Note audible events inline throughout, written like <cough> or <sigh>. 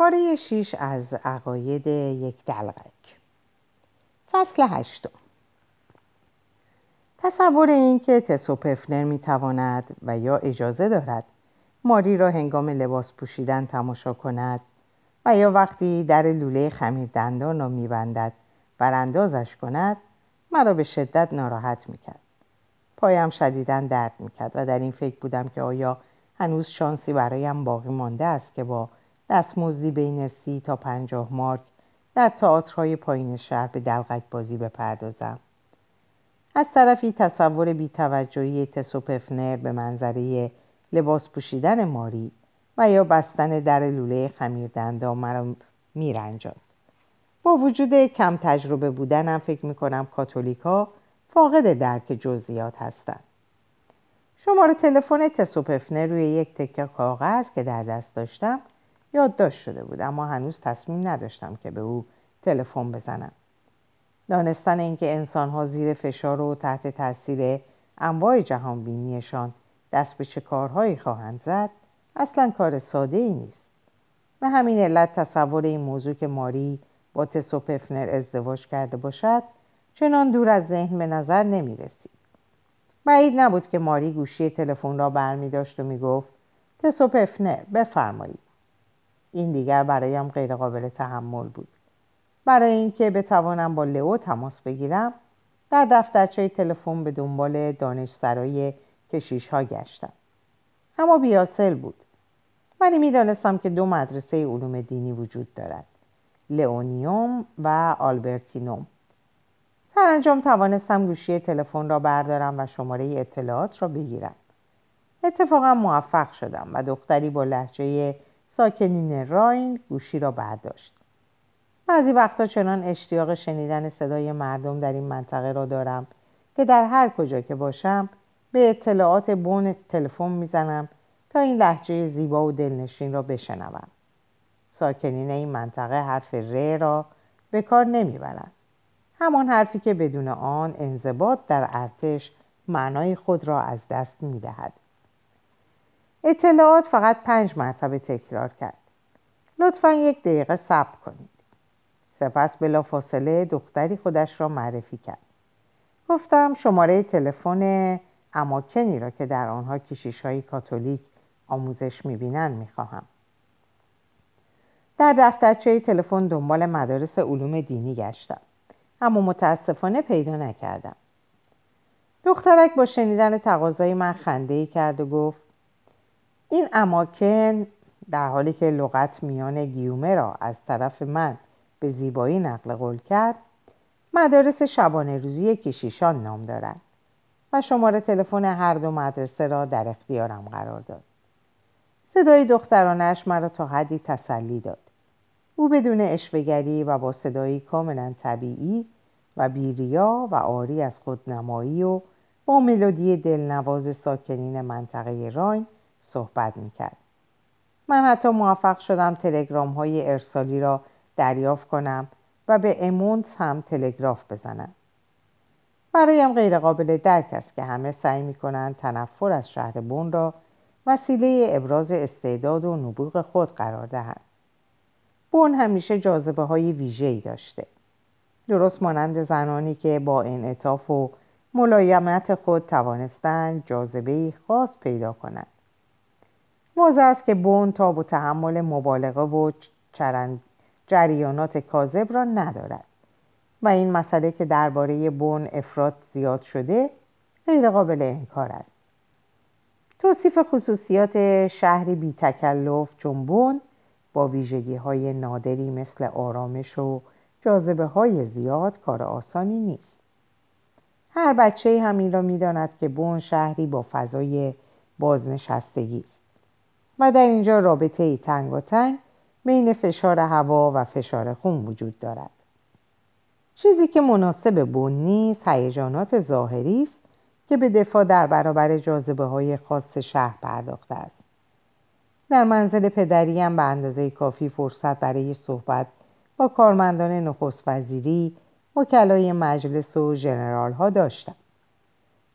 پاره شیش از عقاید یک دلغک. فصل هشتم. تصور اینکه تسوپفنر می‌تواند و یا اجازه دارد ماری را هنگام لباس پوشیدن تماشا کند و یا وقتی در لوله خمیر دندان را میبندد براندازش کند مرا به شدت ناراحت می‌کرد. پایم شدیدا درد می‌کرد و در این فکر بودم که آیا هنوز شانسی برایم باقی مانده است که با دستمزدی بین سی تا پنجاه مارک در تئاترهای پایین شهر به دلغک بازی بپردازم. از طرفی تصور بیتوجهی تسوپفنر به منظره لباس پوشیدن ماری و یا بستن در لوله خمیر مرا میرنجاد با وجود کم تجربه بودنم فکر می‌کنم کاتولیکا فاقد درک جزئیات هستند. شماره تلفن تسوپفنر روی یک تکه کاغذ که در دست داشتم یادداشت شده بود اما هنوز تصمیم نداشتم که به او تلفن بزنم. دانستن اینکه انسانها زیر فشار و تحت تاثیر انواع جهان بینیشان دست به چه کارهایی خواهند زد اصلا کار ساده ای نیست. به همین علت تصور این موضوع که ماری با تسوپفنر ازدواج کرده باشد چنان دور از ذهن به نظر نمی رسید بعید نبود که ماری گوشی تلفن را برمی داشت و می گفت تسوپفنر بفرمایید. این دیگر برایم غیرقابل تحمل بود. برای اینکه بتوانم با لئو تماس بگیرم در دفترچه تلفن به دنبال دانشسرای کشیش ها گشتم. اما بیاسل بود. ولی می‌دانستم که دو مدرسه علوم دینی وجود دارد. لئونیوم و آلبرتینوم. سرانجام توانستم گوشی تلفن را بردارم و شماره اطلاعات را بگیرم. اتفاقا موفق شدم و دختری با لحجه ساکنین راین گوشی را برداشت. بعضی وقتا چنان اشتیاق شنیدن صدای مردم در این منطقه را دارم که در هر کجا که باشم به اطلاعات بون تلفن می‌زنم تا این لحجه زیبا و دلنشین را بشنوم. ساکنین این منطقه حرف ر را به کار نمی‌برند. همان حرفی که بدون آن انضباط در ارتش معنای خود را از دست می‌دهد. اطلاعات فقط پنج مرتبه تکرار کرد. لطفا یک دقیقه صبر کنید. سپس بلافاصله دختری خودش را معرفی کرد. گفتم شماره تلفن اماکنی را که در آنها کشیش های کاتولیک آموزش می‌بینند می‌خواهم. در دفترچه تلفن دنبال مدارس علوم دینی گشتم اما متاسفانه پیدا نکردم. دخترک با شنیدن تقاضای من خنده ای کرد و گفت این اماکن در حالی که لغت میان گیومه را از طرف من به زیبایی نقل قول کرد مدارس شبانه روزی کشیشان نام دارد و شماره تلفن هر دو مدرسه را در اختیارم قرار داد. صدای دخترانش مرا تا حدی تسلی داد. او بدون اشوگری و با صدایی کاملا طبیعی و بیریا و آری از خودنمایی و با ملودی دلنواز ساکنین منطقه راین صحبت می‌کرد. من حتی موفق شدم تلگرام های ارسالی را دریافت کنم و به امونت هم تلگراف بزنم. برایم غیرقابل درک است که همه سعی می کنند تنفر از شهر بون را وسیله ابراز استعداد و نبوغ خود قرار دهند. بون همیشه جاذبه های ویژه‌ای داشته. درست مانند زنانی که با انعطاف و ملایمت خود توانستند جاذبه خاص پیدا کنند. واضح است که بون تا و تحمل مبالغه و چرند جریانات کاذب را ندارد. و این مسئله که درباره بون افراد زیاد شده غیر قابل انکار است. توصیف خصوصیات شهری بی تکلف چون با ویژگی های نادری مثل آرامش و جاذبه های زیاد کار آسانی نیست. هر بچه همین را می‌داند که بون شهری با فضای بازنشستگی است. و در اینجا رابطه ای تنگ و تنگ بین فشار هوا و فشار خون وجود دارد. چیزی که مناسب بون نیست هیجانات ظاهری است که به دفاع در برابر جاذبه های خاص شهر پرداخته است. در منزل پدریم به اندازه کافی فرصت برای صحبت با کارمندان نخست وزیری وکلای مجلس و جنرال ها داشتم.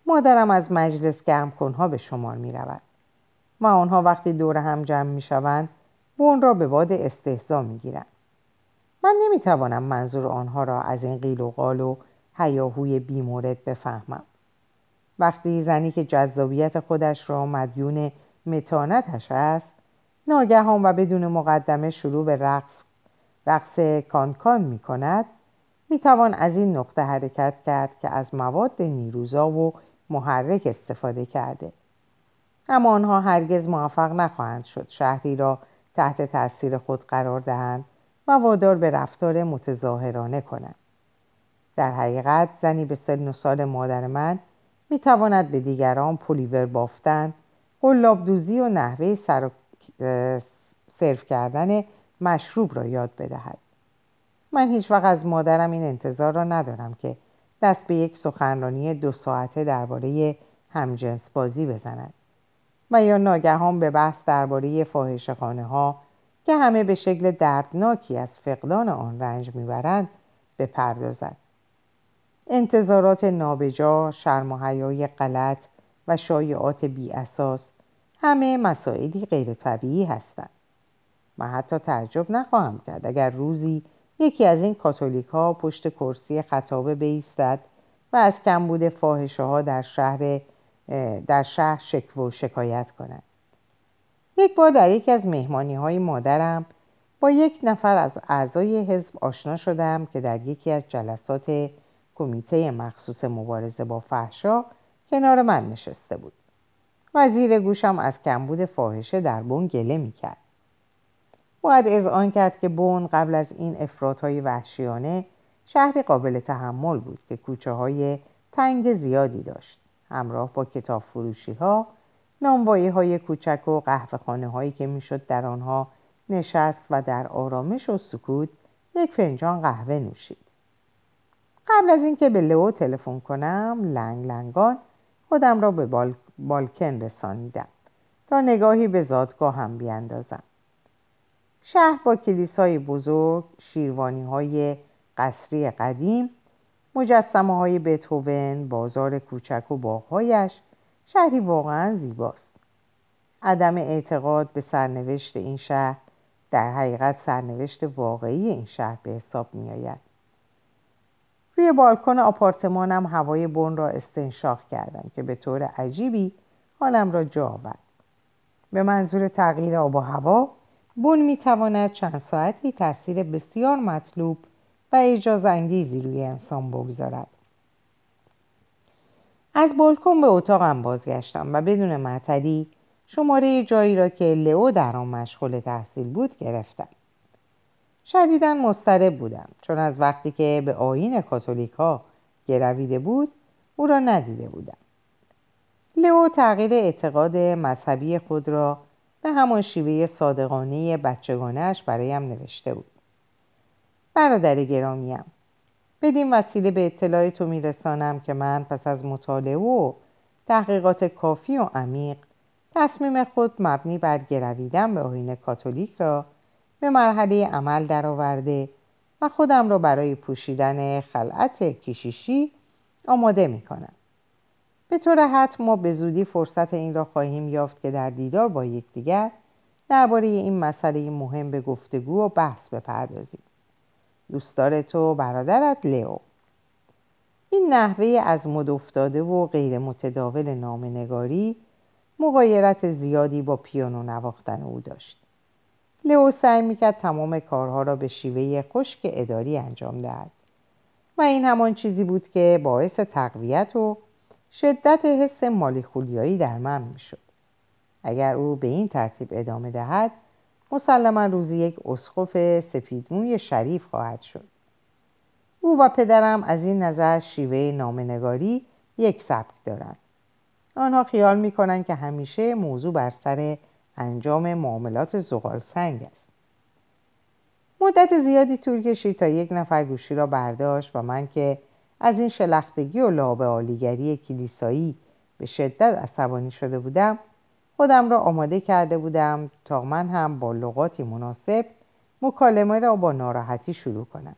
مادرم از مجلس گرم کنها به شمار می رود و آنها وقتی دور هم جمع می شوند بون را به باد استهزا می‌گیرند. من نمی‌توانم منظور آنها را از این قیل و قال و هیاهوی بیمورد بفهمم. وقتی زنی که جذابیت خودش را مدیون متانتش است ناگهان و بدون مقدمه شروع به رقص رقص کانکان می کند می توان از این نقطه حرکت کرد که از مواد نیروزا و محرک استفاده کرده. اما آنها هرگز موفق نخواهند شد. شهری را تحت تاثیر خود قرار دهند و وادار به رفتار متظاهرانه کنند. در حقیقت زنی به سن و سال مادر من می تواند به دیگران پلیور بافتن قلاب دوزی و نحوه سر... سرو کردن مشروب را یاد بدهد. من هیچ وقت از مادرم این انتظار را ندارم که دست به یک سخنرانی دو ساعته درباره همجنس بازی بزند. و یا ناگهان به بحث درباره فاحشهخانه ها که همه به شکل دردناکی از فقدان آن رنج می‌برند بپردازد. انتظارات نابجا شرم و حیای غلط و شایعات بی اساس همه مسائلی غیر طبیعی هستند. من حتی تعجب نخواهم کرد اگر روزی یکی از این کاتولیک ها پشت کرسی خطابه بیستد و از کمبود فاحشه ها در شهر در شهر شکو و شکایت کند یک بار در یکی از مهمانی های مادرم با یک نفر از اعضای حزب آشنا شدم که در یکی از جلسات کمیته مخصوص مبارزه با فحشا کنار من نشسته بود. وزیر گوشم از کمبود فاحشه در بون گله می‌کرد. باید آن کرد که بون قبل از این افرادهای وحشیانه شهری قابل تحمل بود که کوچه های تنگ زیادی داشت. همراه با کتاب فروشی ها نانوایی های کوچک و قهوه خانه هایی که می‌شد در آنها نشست و در آرامش و سکوت یک فنجان قهوه نوشید. قبل از اینکه به لئو تلفن کنم لنگ لنگان خودم را به بال... بالکن رسانیدم تا نگاهی به زادگاه هم بیاندازم. شهر با کلیسای بزرگ شیروانی های قصری قدیم مجسمه های بتوون بازار کوچک و باغهایش شهری واقعا زیباست عدم اعتقاد به سرنوشت این شهر در حقیقت سرنوشت واقعی این شهر به حساب می آید. روی بالکن آپارتمانم هوای بن را استنشاق کردم که به طور عجیبی حالم را جا آورد به منظور تغییر آب و هوا بون می تواند چند ساعتی تاثیر بسیار مطلوب و اجاز انگیزی روی انسان بگذارد. از بالکن به اتاقم بازگشتم و بدون معطلی شماره جایی را که لئو در آن مشغول تحصیل بود گرفتم. شدیدا مضطرب بودم چون از وقتی که به آین کاتولیک ها گرویده بود او را ندیده بودم. لئو تغییر اعتقاد مذهبی خود را به همان شیوه صادقانه بچگانهاش برایم نوشته بود. برادر گرامیم بدین وسیله به اطلاع تو میرسانم که من پس از مطالعه و تحقیقات کافی و عمیق تصمیم خود مبنی بر گرویدن به آین کاتولیک را به مرحله عمل درآورده و خودم را برای پوشیدن خلعت کشیشی آماده می کنم. به طور حتم ما به زودی فرصت این را خواهیم یافت که در دیدار با یکدیگر درباره این مسئله مهم به گفتگو و بحث بپردازیم. دوستدار تو برادرت لئو. این نحوه از مد افتاده و غیر متداول نامنگاری مغایرت زیادی با پیانو نواختن او داشت. لئو سعی می‌کرد تمام کارها را به شیوه خشک اداری انجام دهد. و این همان چیزی بود که باعث تقویت و شدت حس مالی خولیایی در من می‌شد. اگر او به این ترتیب ادامه دهد مسلما روزی یک اسقف سپیدموی شریف خواهد شد. او و پدرم از این نظر شیوه نامنگاری یک سبک دارند. آنها خیال می کنند که همیشه موضوع بر سر انجام معاملات زغال سنگ است. مدت زیادی طول کشید تا یک نفر گوشی را برداشت و من که از این شلختگی و لابه آلیگری کلیسایی به شدت عصبانی شده بودم خودم را آماده کرده بودم تا من هم با لغاتی مناسب مکالمه را با ناراحتی شروع کنم.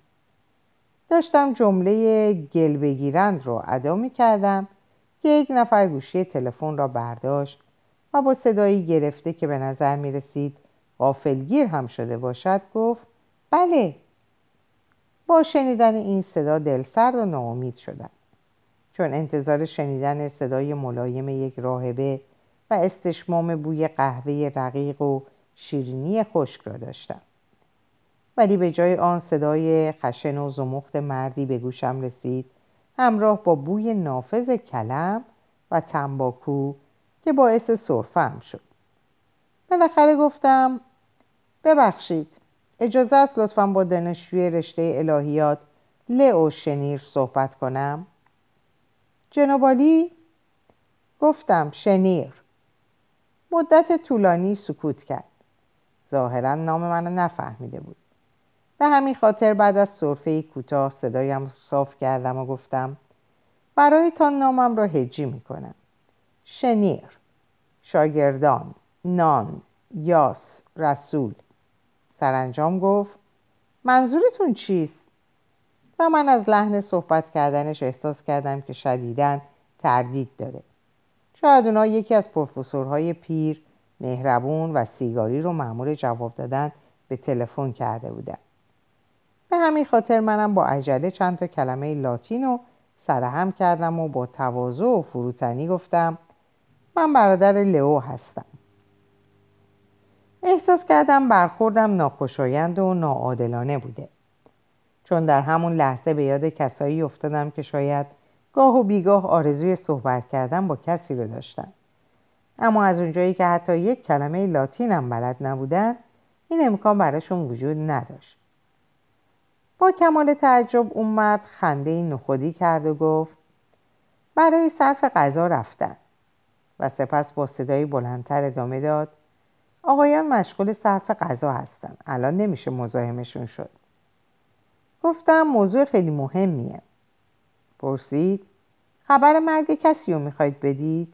داشتم جمله گل بگیرند را ادا می کردم که یک نفر گوشی تلفن را برداشت و با صدایی گرفته که به نظر می رسید غافلگیر هم شده باشد گفت بله. با شنیدن این صدا دلسرد و ناامید شدم. چون انتظار شنیدن صدای ملایم یک راهبه و استشمام بوی قهوه رقیق و شیرینی خشک را داشتم. ولی به جای آن صدای خشن و زمخت مردی به گوشم رسید همراه با بوی نافذ کلم و تنباکو که باعث صرفم شد. بالاخره گفتم ببخشید اجازه است لطفا با دانشجوی رشته الهیات لئو شنیر صحبت کنم. جنابالی گفتم شنیر. مدت طولانی سکوت کرد. ظاهرا نام منو نفهمیده بود. به همین خاطر بعد از صرفه کوتاه صدایم صاف کردم و گفتم برایتان نامم را هجی می‌کنم. شنیر شاگردان نان یاس رسول. سرانجام گفت منظورتون چیست؟ و من از لحن صحبت کردنش احساس کردم که شدیدن تردید داره. شاید اونا یکی از پروفسورهای پیر مهربون و سیگاری رو معمول جواب دادن به تلفن کرده بودن. به همین خاطر منم با عجله چند تا کلمه لاتین رو سرهم کردم و با تواضع و فروتنی گفتم من برادر لئو هستم. احساس کردم برخوردم ناخوشایند و ناعادلانه بوده. چون در همون لحظه به یاد کسایی افتادم که شاید گاه و بیگاه آرزوی صحبت کردن با کسی رو داشتن. اما از اونجایی که حتی یک کلمه لاتینم بلد نبودن این امکان براشون وجود نداشت. با کمال تعجب اون مرد خنده نخودی کرد و گفت برای صرف غذا رفتن. و سپس با صدایی بلندتر ادامه داد آقایان مشغول صرف غذا هستن الان نمیشه مزاحمشون شد. گفتم موضوع خیلی مهمیه. پرسید خبر مرگ کسی رو می‌خواید بدید؟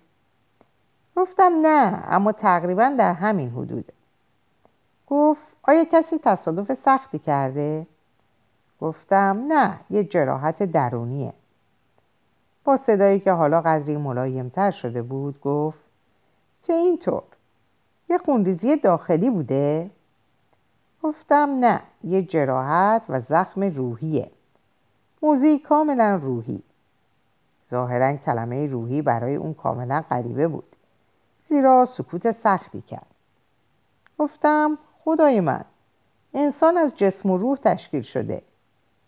گفتم نه اما تقریبا در همین حدوده. گفت آیا کسی تصادف سختی کرده؟ گفتم نه یه جراحت درونیه. با صدایی که حالا قدری ملایمتر شده بود گفت که اینطور یه خونریزی داخلی بوده؟ گفتم نه یه جراحت و زخم روحیه. موضوعی کاملا روحی. ظاهرا کلمه روحی برای اون کاملا غریبه بود. زیرا سکوت سختی کرد. گفتم خدای من انسان از جسم و روح تشکیل شده.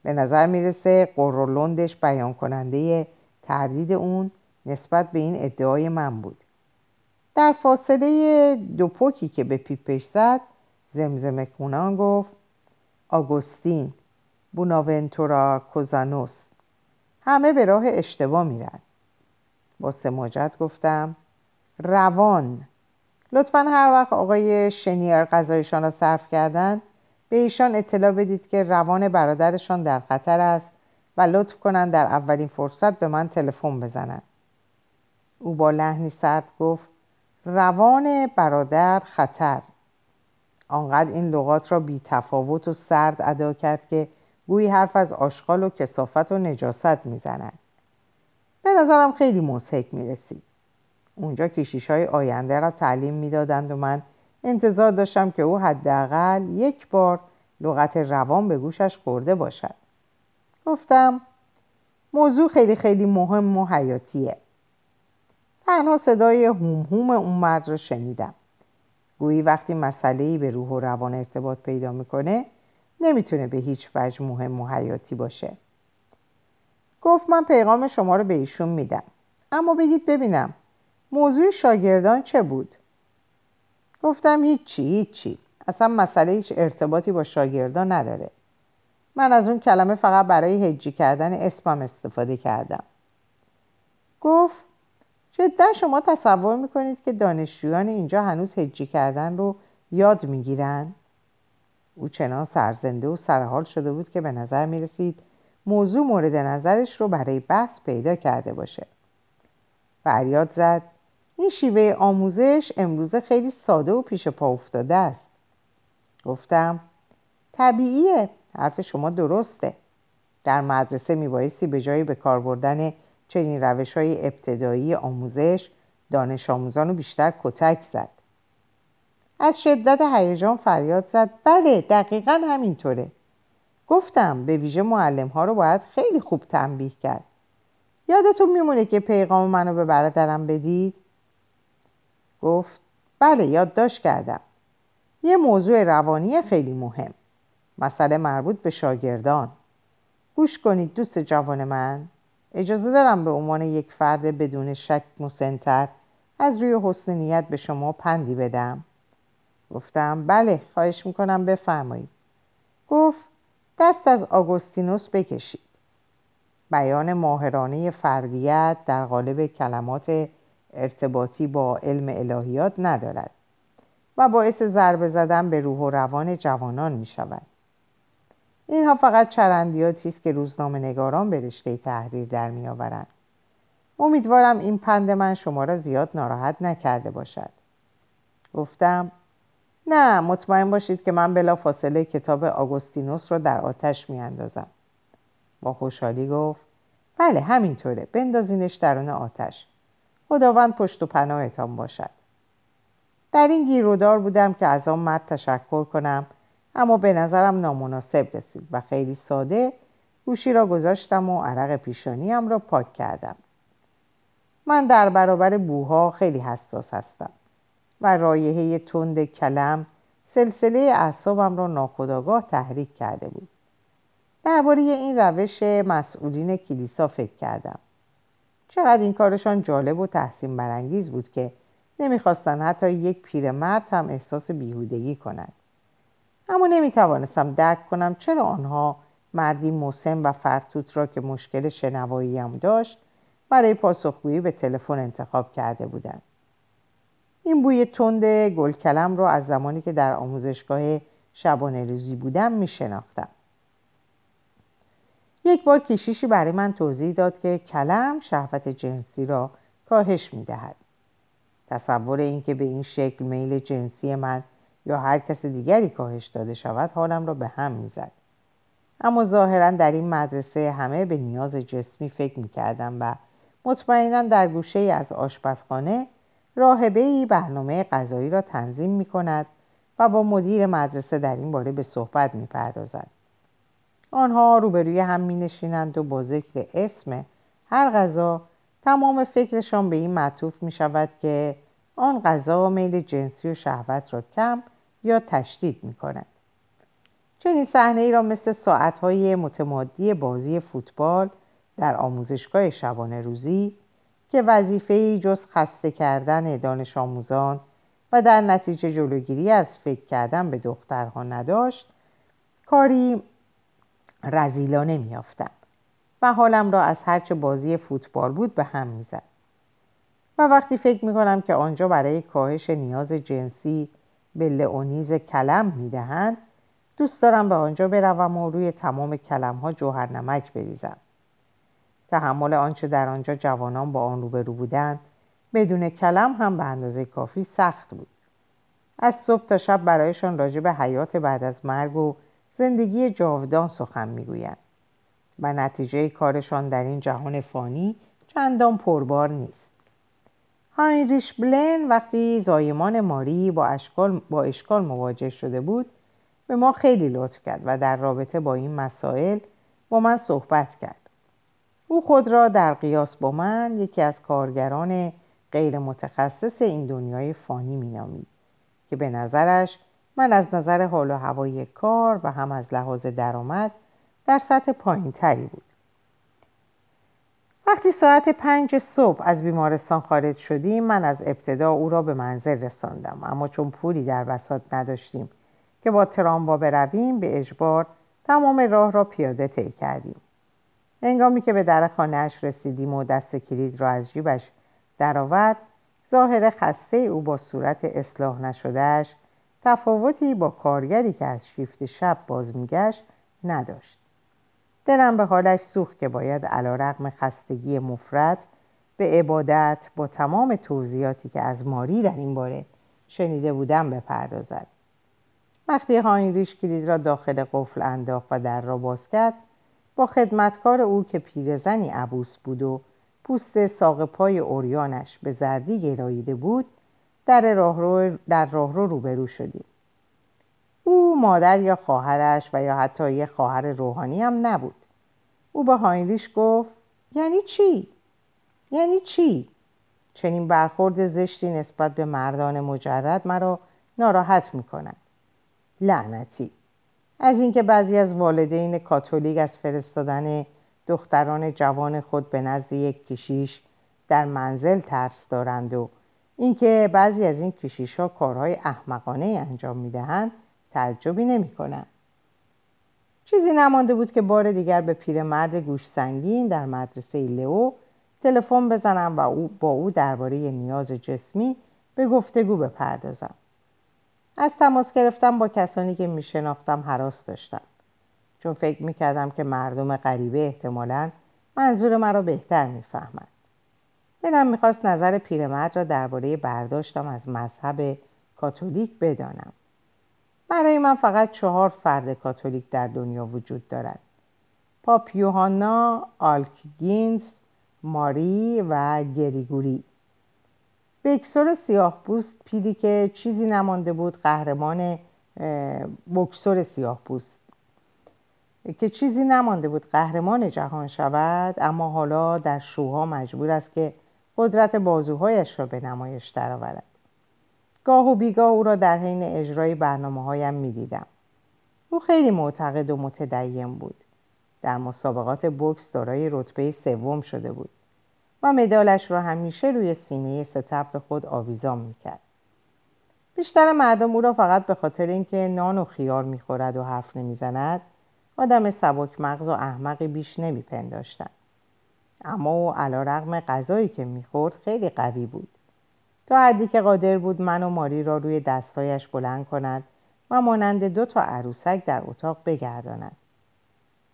به نظر می‌رسه قرولندش بیان کننده تردید اون نسبت به این ادعای من بود. در فاصله دو پوکی که به پیپش زد زمزمه کنان گفت آگوستین بوناونتورا کوزانوس همه به راه اشتباه میرن. با سماجت گفتم روان. لطفا هر وقت آقای شنیر غذایشان را صرف کردن به ایشان اطلاع بدید که روان برادرشان در خطر است و لطف کنند در اولین فرصت به من تلفن بزنند. او با لحنی سرد گفت روان برادر خطر. آنقدر این لغات را بی تفاوت و سرد ادا کرد که گویی حرف از آشغال و کسافت و نجاست می‌زنند به نظرم خیلی مسحک می‌رسید. اونجا کشیش های آینده را تعلیم می‌دادند و من انتظار داشتم که او حداقل یک بار لغت روان به گوشش خورده باشد. گفتم موضوع خیلی خیلی مهم و حیاتیه. تنها صدای هوم هوم اون مرد رو شنیدم. گویی وقتی مسئله به روح و روان ارتباط پیدا می‌کنه نمی‌تونه به هیچ وجه مهم و حیاتی باشه. گفت من پیغام شما رو به ایشون میدم. اما بگید ببینم موضوع شاگردان چه بود؟ گفتم هیچی هیچی. اصلا مسئله هیچ ارتباطی با شاگردان نداره. من از اون کلمه فقط برای هجی کردن اسمم استفاده کردم. گفت جدا شما تصور می‌کنید که دانشجویان اینجا هنوز هجی کردن رو یاد می‌گیرن؟ او چنان سرزنده و سرحال شده بود که به نظر می‌رسید موضوع مورد نظرش رو برای بحث پیدا کرده باشه. فریاد زد این شیوه آموزش امروزه خیلی ساده و پیش پا افتاده است. گفتم طبیعیه حرف شما درسته. در مدرسه میبایستی به جای به کار بردن چنین روش های ابتدایی آموزش دانش آموزان رو بیشتر کتک زد. از شدت هیجان فریاد زد. بله دقیقا همینطوره. گفتم به ویژه معلم ها رو باید خیلی خوب تنبیه کرد. یادتون میمونه که پیغام منو به برادرم بدید؟ گفت بله یادداشت کردم. یه موضوع روانی خیلی مهم. مسئله مربوط به شاگردان. گوش کنید دوست جوان من. اجازه دارم به عنوان یک فرد بدون شک مسنتر از روی حسن نیت به شما پندی بدم. گفتم بله خواهش می‌کنم بفرمایید گفت دست از آگوستینوس بکشید بیان ماهرانه فردیت در قالب کلمات ارتباطی با علم الهیات ندارد و باعث ضربه زدن به روح و روان جوانان می شود. اینها فقط چرندیاتی است که روزنامه نگاران به رشته تحریر در می آورند. امیدوارم این پند من شما را زیاد ناراحت نکرده باشد. گفتم نه مطمئن باشید که من بلا فاصله کتاب آگوستینوس را در آتش می اندازم. با خوشحالی گفت بله همینطوره. بندازینش درون آتش. خداوند پشت و پناهتان باشد. در این گیرودار بودم که از آن مرد تشکر کنم اما به نظرم نامناسب رسید و خیلی ساده گوشی را گذاشتم و عرق پیشانیم را پاک کردم. من در برابر بوها خیلی حساس هستم. و رایحه تند کلم سلسله اعصابم را ناخداگاه تحریک کرده بود. درباره این روش مسئولین کلیسا فکر کردم. چقدر این کارشان جالب و تحسین برانگیز بود که نمی‌خواستن حتی یک پیرمرد هم احساس بیهودگی کند اما نمی‌توانستم درک کنم چرا آنها مردی مسن و فرتوت را که مشکل شنوایی هم داشت برای پاسخگویی به تلفن انتخاب کرده بودند. این بوی تند گلکلم را از زمانی که در آموزشگاه شبانه روزی بودم می شناختم. یک بار کشیشی برای من توضیح داد که کلم شهوت جنسی را کاهش می دهد. تصور اینکه به این شکل میل جنسی من یا هر کس دیگری کاهش داده شود حالم را به هم می‌زد اما ظاهرا در این مدرسه همه به نیاز جسمی فکر می‌کردم و مطمئنا در گوشه از آشپزخانه راهبه ای برنامه غذایی را تنظیم می کند و با مدیر مدرسه در این باره به صحبت می پردازد. آنها روبروی هم می نشینند و با ذکر اسم هر غذا تمام فکرشان به این معطوف می شود که آن غذا میل جنسی و شهوت را کم یا تشدید می کند. چنین صحنه ای را مثل ساعتهای متمادی بازی فوتبال در آموزشگاه شبانه روزی که وظیفه جز خسته کردن دانش آموزان و در نتیجه جلوگیری از فکر کردن به دخترها نداشت کاری رزیلانه میافتم و حالم را از هرچه بازی فوتبال بود به هم می‌زد. و وقتی فکر می‌کنم که آنجا برای کاهش نیاز جنسی به لئونیز کلم می‌دهند دوست دارم به آنجا بروم و روی تمام کلم ها جوهر نمک بریزم. تحمل آنچه در آنجا جوانان با آن روبرو بودند بدون کلم هم به اندازه کافی سخت بود. از صبح تا شب برایشان راجع به حیات بعد از مرگ و زندگی جاودان سخن می‌گویند. و نتیجه کارشان در این جهان فانی چندان پربار نیست. هاینریش بلن وقتی زایمان ماری با اشکال, با اشکال مواجه شده بود به ما خیلی لطف کرد و در رابطه با این مسائل با من صحبت کرد. او خود را در قیاس با من یکی از کارگران غیر متخصص این دنیای فانی مینامید که به نظرش من از نظر حال و هوای کار و هم از لحاظ درآمد در سطح پایین تری بود. وقتی ساعت پنج صبح از بیمارستان خارج شدیم من از ابتدا او را به منزل رساندم. اما چون پولی در بساط نداشتیم که با تراموا برویم به اجبار تمام راه را پیاده طی کردیم. هنگامی که به در خانهاش رسیدیم و دست کلید را از جیبش درآورد ظاهر خسته او با صورت اصلاح نشدهش تفاوتی با کارگری که از شیفت شب باز میگشت نداشت. دلم به حالش سوخت که باید علا رقم خستگی مفرد به عبادت با تمام توضیحاتی که از ماری در این باره شنیده بودم بپردازد. وقتی هاینریش کلید را داخل قفل انداخت و در را باز کرد با خدمتکار او که پیرزنی عبوس بود و پوست ساق پای اوریانش به زردی گراییده بود در راهرو در راهرو روبرو شدیم او مادر یا خواهرش و یا حتی یه خواهر روحانی هم نبود او به هاینریش گفت یعنی چی؟ یعنی چی؟ چنین برخورد زشتی نسبت به مردان مجرد مرا ناراحت می کند لعنتی از اینکه بعضی از والدین کاتولیک از فرستادن دختران جوان خود به نزد یک کشیش در منزل ترس دارند و اینکه بعضی از این کشیش ها کارهای احمقانه انجام می دهند تعجبی نمی کنند. چیزی نمانده بود که بار دیگر به پیرمرد گوش سنگین در مدرسه لئو تلفن بزنم و او با او درباره نیاز جسمی به گفتگو بپردازم از تماس گرفتم با کسانی که میشناختم حراس داشتم چون فکر می‌کردم که مردم غریبه احتمالا منظور مرا بهتر می‌فهمند. دلم می‌خواست نظر پیرمرد را درباره برداشتم از مذهب کاتولیک بدانم. برای من فقط چهار فرد کاتولیک در دنیا وجود دارد پاپ یوهانا آلکگینز ماری و گریگوری. بکسور سیاه پوست پیری که چیزی نمانده بود قهرمان بکسور سیاه پوست. که چیزی نمانده بود قهرمان جهان شود اما حالا در شوها مجبور است که قدرت بازوهایش را به نمایش درآورد. گاه و بیگاه او را در حین اجرای برنامه هایم می دیدم. او خیلی معتقد و متدین بود. در مسابقات بوکس دارای رتبه سوم شده بود. و مدالش را همیشه روی سینه ستبر خود آویزان می‌کرد. بیشتر مردم او را فقط به خاطر اینکه نان و خیار می‌خورد و حرف نمی‌زند آدم سبک مغز و احمقی بیش نمیپنداشتند. اما او علا رغم غذایی که می‌خورد خیلی قوی بود. تا حدی که قادر بود من و ماری را روی دستایش بلند کند و مانند دو تا عروسک در اتاق بگرداند.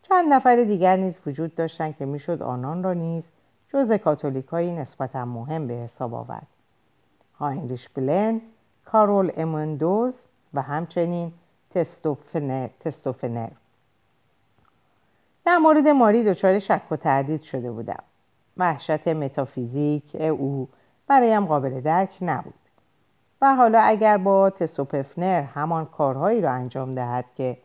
چند نفر دیگر نیز وجود داشتند که می‌شد آنان را نیز جز کاتولیکایی نسبتا مهم به حساب آورد. هاینریش بلن کارول امندوز و همچنین تستوفنر, تستوفنر. در مورد ماری دچار شک و تردید شده بودم. وحشت متافیزیک او برایم قابل درک نبود. و حالا اگر با تسوپفنر همان کارهایی را انجام دهد که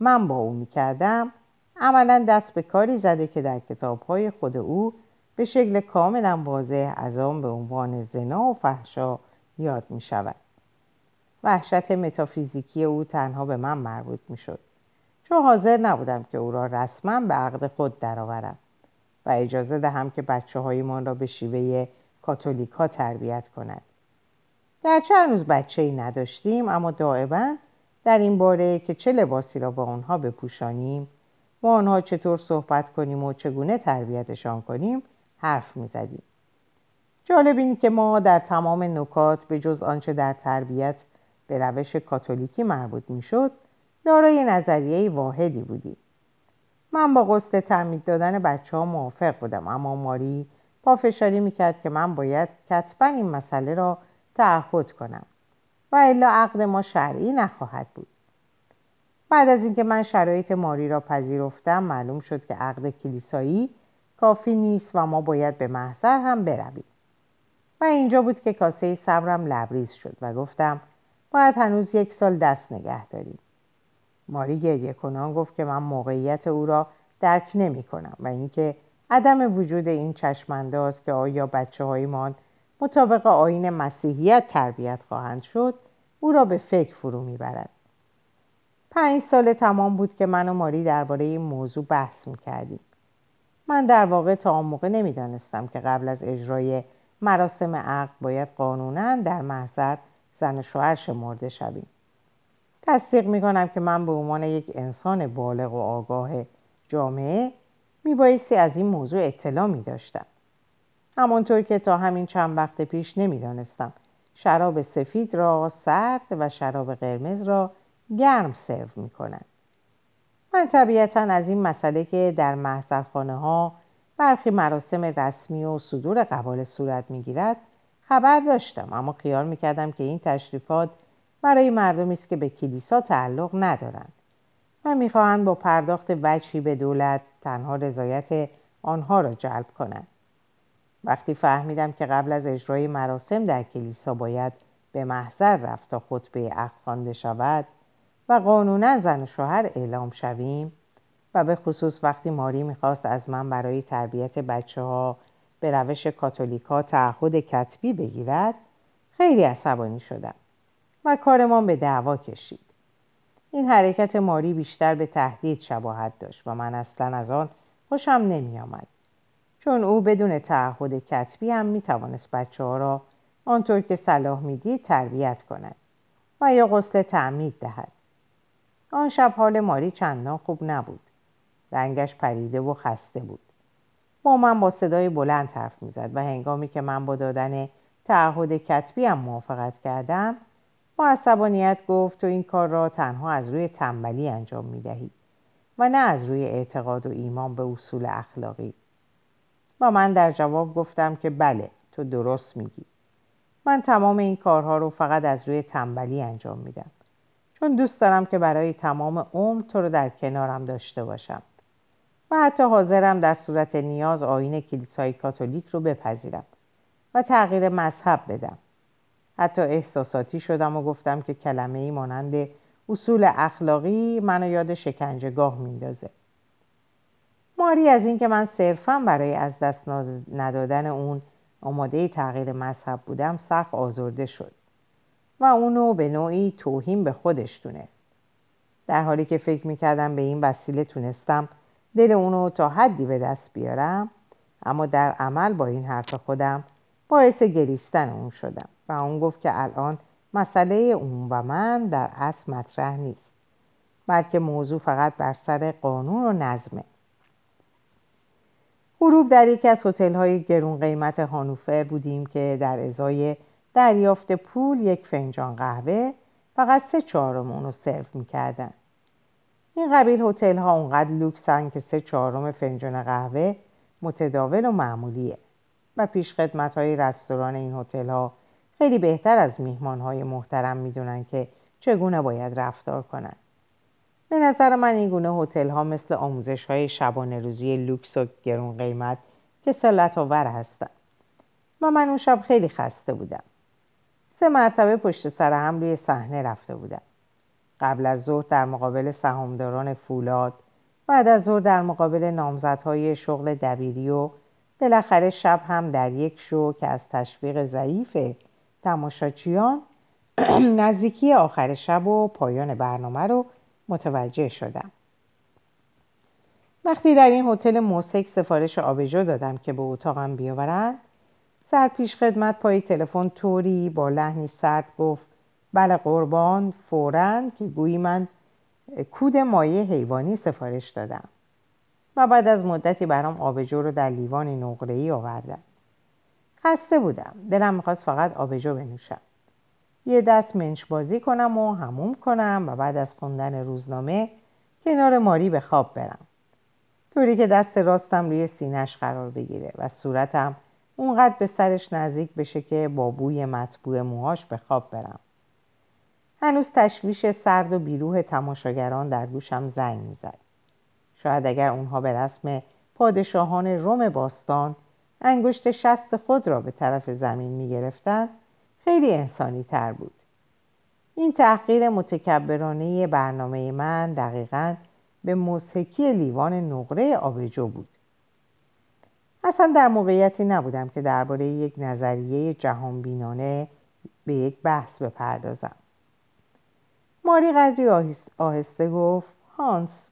من با او می‌کردم عملا دست به کاری زده که در کتابهای خود او به شکل کاملا واضح از آن به عنوان زنا و فحشا یاد می شود. وحشت متافیزیکی او تنها به من مربوط می شد. چون حاضر نبودم که او را رسما به عقد خود درآورم و اجازه دهم که بچه هایمان را به شیوه کاتولیک ها تربیت کند. در چند روز بچه ای نداشتیم اما دائما در این باره که چه لباسی را با آنها بپوشانیم و آنها چطور صحبت کنیم و چگونه تربیتشان کنیم حرف می‌زدیم. جالب این که ما در تمام نکات به جز آنچه در تربیت به روش کاتولیکی مربوط می‌شد دارای نظریه واحدی بودیم. من با قصد تعمید دادن بچه ها موافق بودم اما ماری پافشاری می‌کرد که من باید کتبا این مسئله را تعهد کنم و الا عقد ما شرعی نخواهد بود. بعد از اینکه من شرایط ماری را پذیرفتم معلوم شد که عقد کلیسایی کافی نیست و ما باید به محضر هم برویم. و اینجا بود که کاسه صبرم لبریز شد و گفتم باید هنوز یک سال دست نگه داریم. ماری گریه کنان گفت که من موقعیت او را درک نمی کنم و اینکه عدم وجود این چشمانداز که آیا بچه هایمان مطابق آین مسیحیت تربیت خواهند شد او را به فکر فرو می‌برد پنج سال تمام بود که من و ماری درباره این موضوع بحث می‌کردیم من در واقع تا آن موقع نمی‌دانستم که قبل از اجرای مراسم عقد باید قانونا در محضر زن شوهر شمرده شویم. تصدیق می‌کنم که من به عنوان یک انسان بالغ و آگاه جامعه میبایستی از این موضوع اطلاع میداشتم. همانطور که تا همین چند وقت پیش نمی‌دانستم. شراب سفید را سرد و شراب قرمز را گرم سرو می‌کنند. من طبیعتا از این مسئله که در محضرخانه ها برخی مراسم رسمی و صدور قبال صورت می‌گیرد خبر داشتم اما خیال می‌کردم که این تشریفات برای مردمی است که به کلیسا تعلق ندارند و می‌خواهند با پرداخت وجهی به دولت تنها رضایت آنها را جلب کنند. وقتی فهمیدم که قبل از اجرای مراسم در کلیسا باید به محضر رفت تا خطبه عقد خوانده شود و قانونا زن شوهر اعلام شویم و به خصوص وقتی ماری می‌خواست از من برای تربیت بچه ها به روش کاتولیکا تعهد کتبی بگیرد خیلی عصبانی شدم و کارمان به دعوا کشید این حرکت ماری بیشتر به تهدید شباهت داشت و من اصلا از آن خوشم نمی آمد. چون او بدون تعهد کتبی هم می توانست بچه ها را آنطور که صلاح می‌دید تربیت کند و یا غسل تعمید دهد آن شب حال ماری چندان خوب نبود. رنگش پریده و خسته بود. با من با صدای بلند حرف می‌زد و هنگامی که من با دادن تعهد کتبی هم موافقت کردم با عصبانیت گفت تو این کار را تنها از روی تنبلی انجام می‌دهی و نه از روی اعتقاد و ایمان به اصول اخلاقی. و من در جواب گفتم که بله تو درست میگی. من تمام این کارها رو فقط از روی تنبلی انجام میدم. چون دوست دارم که برای تمام عمر تو رو در کنارم داشته باشم. و حتی حاضرم در صورت نیاز آین کلیسای کاتولیک رو بپذیرم و تغییر مذهب بدم. حتی احساساتی شدم و گفتم که کلمه ای مانند اصول اخلاقی منو یاد شکنجهگاه میندازه. ماری از اینکه من صرفا برای از دست ندادن اون آماده تغییر مذهب بودم سخت آزرده شد. و اونو به نوعی توهین به خودش دونست. در حالی که فکر می‌کردم به این وسیله تونستم دل اونو تا حدی به دست بیارم اما در عمل با این حرف خودم باعث گریستن اون شدم و اون گفت که الان مسئله اون و من در اصل مطرح نیست بلکه موضوع فقط بر سر قانون و نظمه. غروب در یکی از های گرون قیمت هانوفر بودیم که در ازای دریافت پول یک فنجان قهوه فقط سه چهارم اونو سرو می‌کردن. این قبیل هتل ها اونقدر لوکسن که سه چهارم فنجان قهوه متداول و معمولیه. و پیش خدمت های رستوران این هتل ها خیلی بهتر از میهمان های محترم می‌دونن که چگونه باید رفتار کنند. به نظر من این گونه هتل ها مثل آموزش های شبانه روزی لوکس و گرون قیمت که سلط آور هستن. و من اون شب خیلی خسته بودم. سه مرتبه پشت سر هم روی صحنه رفته بودم. قبل از ظهر در مقابل سهامداران فولاد بعد از ظهر در مقابل نامزدهای شغل دبیری و بالاخره شب هم در یک شو که از تشویق ضعیف تماشاچیان <clears throat> نزدیکی آخر شب و پایان برنامه رو متوجه شدم. وقتی در این هتل موسیک سفارش آبجو دادم که به اتاقم بیاورند سر پیش خدمت پای تلفن طوری با لحنی سرد گفت بله قربان فورا که گویی من کود مایه حیوانی سفارش دادم. و بعد از مدتی برام آبجو رو در لیوان نقره‌ای آوردن. خسته بودم. دلم می‌خواست فقط آبجو بنوشم. یه دست منش بازی کنم و هموم کنم و بعد از خوندن روزنامه کنار ماری به خواب برم. طوری که دست راستم روی سینش قرار بگیره و صورتم اونقدر به سرش نزدیک بشه که با بوی مطبوع موهاش به خواب برم. هنوز تشویش سرد و بیروه تماشاگران در گوشم زنگ می‌زد. شاید اگر اونها به رسم پادشاهان روم باستان انگشت شست خود را به طرف زمین می‌گرفتند خیلی انسانی تر بود. این تحقیر متکبرانه برنامه من دقیقا به مسحکی لیوان نقره آبجو بود. اصلا در موقعیتی نبودم که درباره یک نظریه جهان بینانه به یک بحث بپردازم. ماری قدری آهسته گفت هانس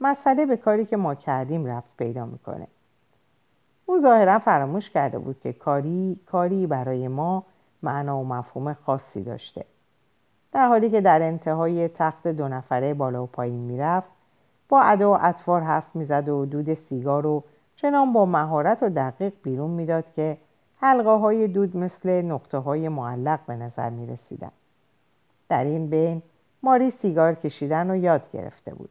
مسئله به کاری که ما کردیم رفت پیدا می‌کنه. او ظاهرا فراموش کرده بود که کاری کاری برای ما معنا و مفهوم خاصی داشته. در حالی که در انتهای تخت دو نفره بالا و پایین می‌رفت با ادا و اطوار حرف می‌زد و دود سیگار و چنان با مهارت و دقیق بیرون می‌داد که حلقه های دود مثل نقطه های معلق به نظر می رسیدن. در این بین ماری سیگار کشیدن و یاد گرفته بود.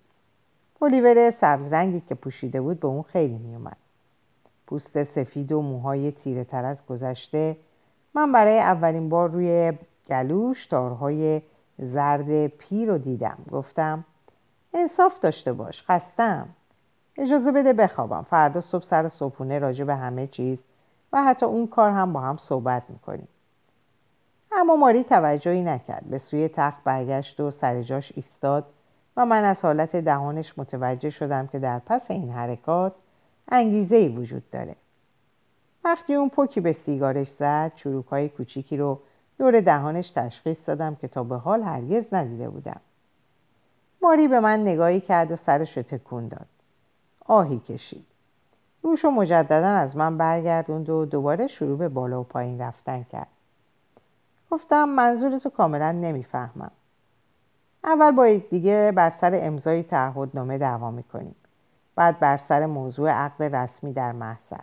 پلیور سبز رنگی که پوشیده بود به اون خیلی می اومد. پوست سفید و موهای تیره تر از گذشته من برای اولین بار روی گلوش تارهای زرد پی رو دیدم گفتم انصاف داشته باش خستم اجازه بده بخوابم. فردا صبح سر صبحونه راجع به همه چیز و حتی اون کار هم با هم صحبت می‌کنیم. اما ماری توجهی نکرد. به سوی تخت برگشت و سر جاش ایستاد و من از حالت دهانش متوجه شدم که در پس این حرکات انگیزه ای وجود داره. وقتی اون پوکی به سیگارش زد چروک های کوچیکی رو دور دهانش تشخیص دادم که تا به حال هرگز ندیده بودم. ماری به من نگاهی کرد و سرش رو تکون داد. آهی کشید. روش و مجددا از من برگردوند و دوباره شروع به بالا و پایین رفتن کرد. گفتم منظورتو کاملا نمی‌فهمم. اول با دیگه بر سر امضای تعهدنامه دعوا می‌کنیم. بعد بر سر موضوع عقد رسمی در محضر.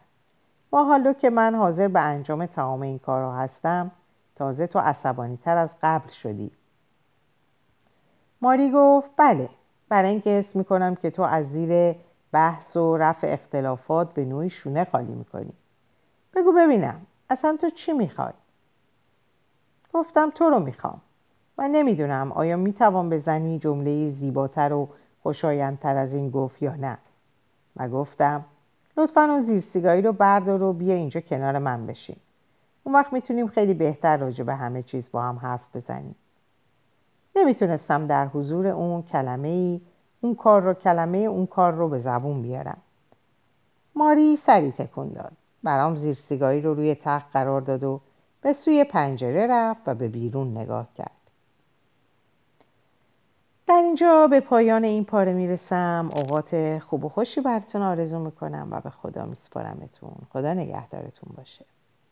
با حالا که من حاضر به انجام تمام این کارها هستم تازه تو عصبانی تر از قبل شدی. ماری گفت بله. برای اینکه حس می‌کنم که تو از زیر بحث و رفع اختلافات به نوعی شونه خالی می‌کنی. بگو ببینم اصلا تو چی می‌خوای؟ گفتم تو رو می‌خوام. و نمی‌دونم آیا می‌توان بزنی جمله زیباتر و خوشایندتر از این گفت یا نه. و گفتم لطفا اون زیر سیگاری رو بردار و بیا اینجا کنار من بشین. اون وقت می‌تونیم خیلی بهتر راجع به همه چیز با هم حرف بزنیم. نمی‌تونستم در حضور اون کلمه ای اون کار رو کلمه اون کار رو به زبون بیارم. ماری سری تکون داد. برام زیر سیگاری رو روی تخت قرار داد و به سوی پنجره رفت و به بیرون نگاه کرد. در اینجا به پایان این پاره می‌رسم. اوقات خوب و خوشی براتون آرزو می‌کنم و به خدا میسپارمتون. خدا نگهدارتون باشه.